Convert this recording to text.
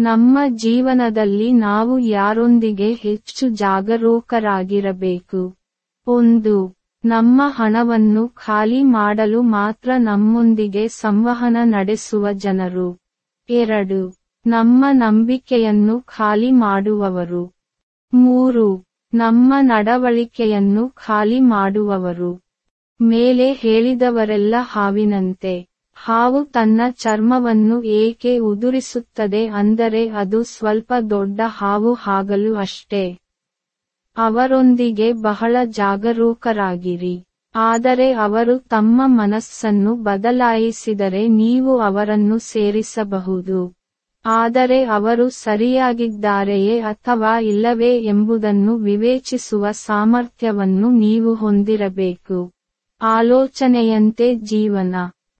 ನಮ್ಮ ಜೀವನದಲ್ಲಿ ನಾವು ಯಾರೊಂದಿಗೆ ಹೆಚ್ಚು ಜಾಗರೂಕರಾಗಿರಬೇಕು? ಒಂದು, ನಮ್ಮ ಹಣವನ್ನು ಖಾಲಿ ಮಾಡಲು ಮಾತ್ರ ನಮ್ಮೊಂದಿಗೆ ಸಂವಹನ ನಡೆಸುವ ಜನರು. ಎರಡು, ನಮ್ಮ ನಂಬಿಕೆಯನ್ನು ಖಾಲಿ ಮಾಡುವವರು. ಮೂರು, ನಮ್ಮ ನಡವಳಿಕೆಯನ್ನು ಖಾಲಿ ಮಾಡುವವರು. ಮೇಲೆ ಹೇಳಿದವರೆಲ್ಲ ಹಾವಿನಂತೆ. ಹಾವು ತನ್ನ ಚರ್ಮವನ್ನು ಏಕೆ ಉದುರಿಸುತ್ತದೆ ಅಂದರೆ ಅದು ಸ್ವಲ್ಪ ದೊಡ್ಡ ಹಾವು ಆಗಲು ಅಷ್ಟೇ. ಅವರೊಂದಿಗೆ ಬಹಳ ಜಾಗರೂಕರಾಗಿರಿ. ಆದರೆ ಅವರು ತಮ್ಮ ಮನಸ್ಸನ್ನು ಬದಲಾಯಿಸಿದರೆ ನೀವು ಅವರನ್ನು ಸೇರಿಸಬಹುದು. ಆದರೆ ಅವರು ಸರಿಯಾಗಿದ್ದಾರೆಯೇ ಅಥವಾ ಇಲ್ಲವೇ ಎಂಬುದನ್ನು ವಿವೇಚಿಸುವ ಸಾಮರ್ಥ್ಯವನ್ನು ನೀವು ಹೊಂದಿರಬೇಕು. ಆಲೋಚನೆಯಂತೆ ಜೀವನ.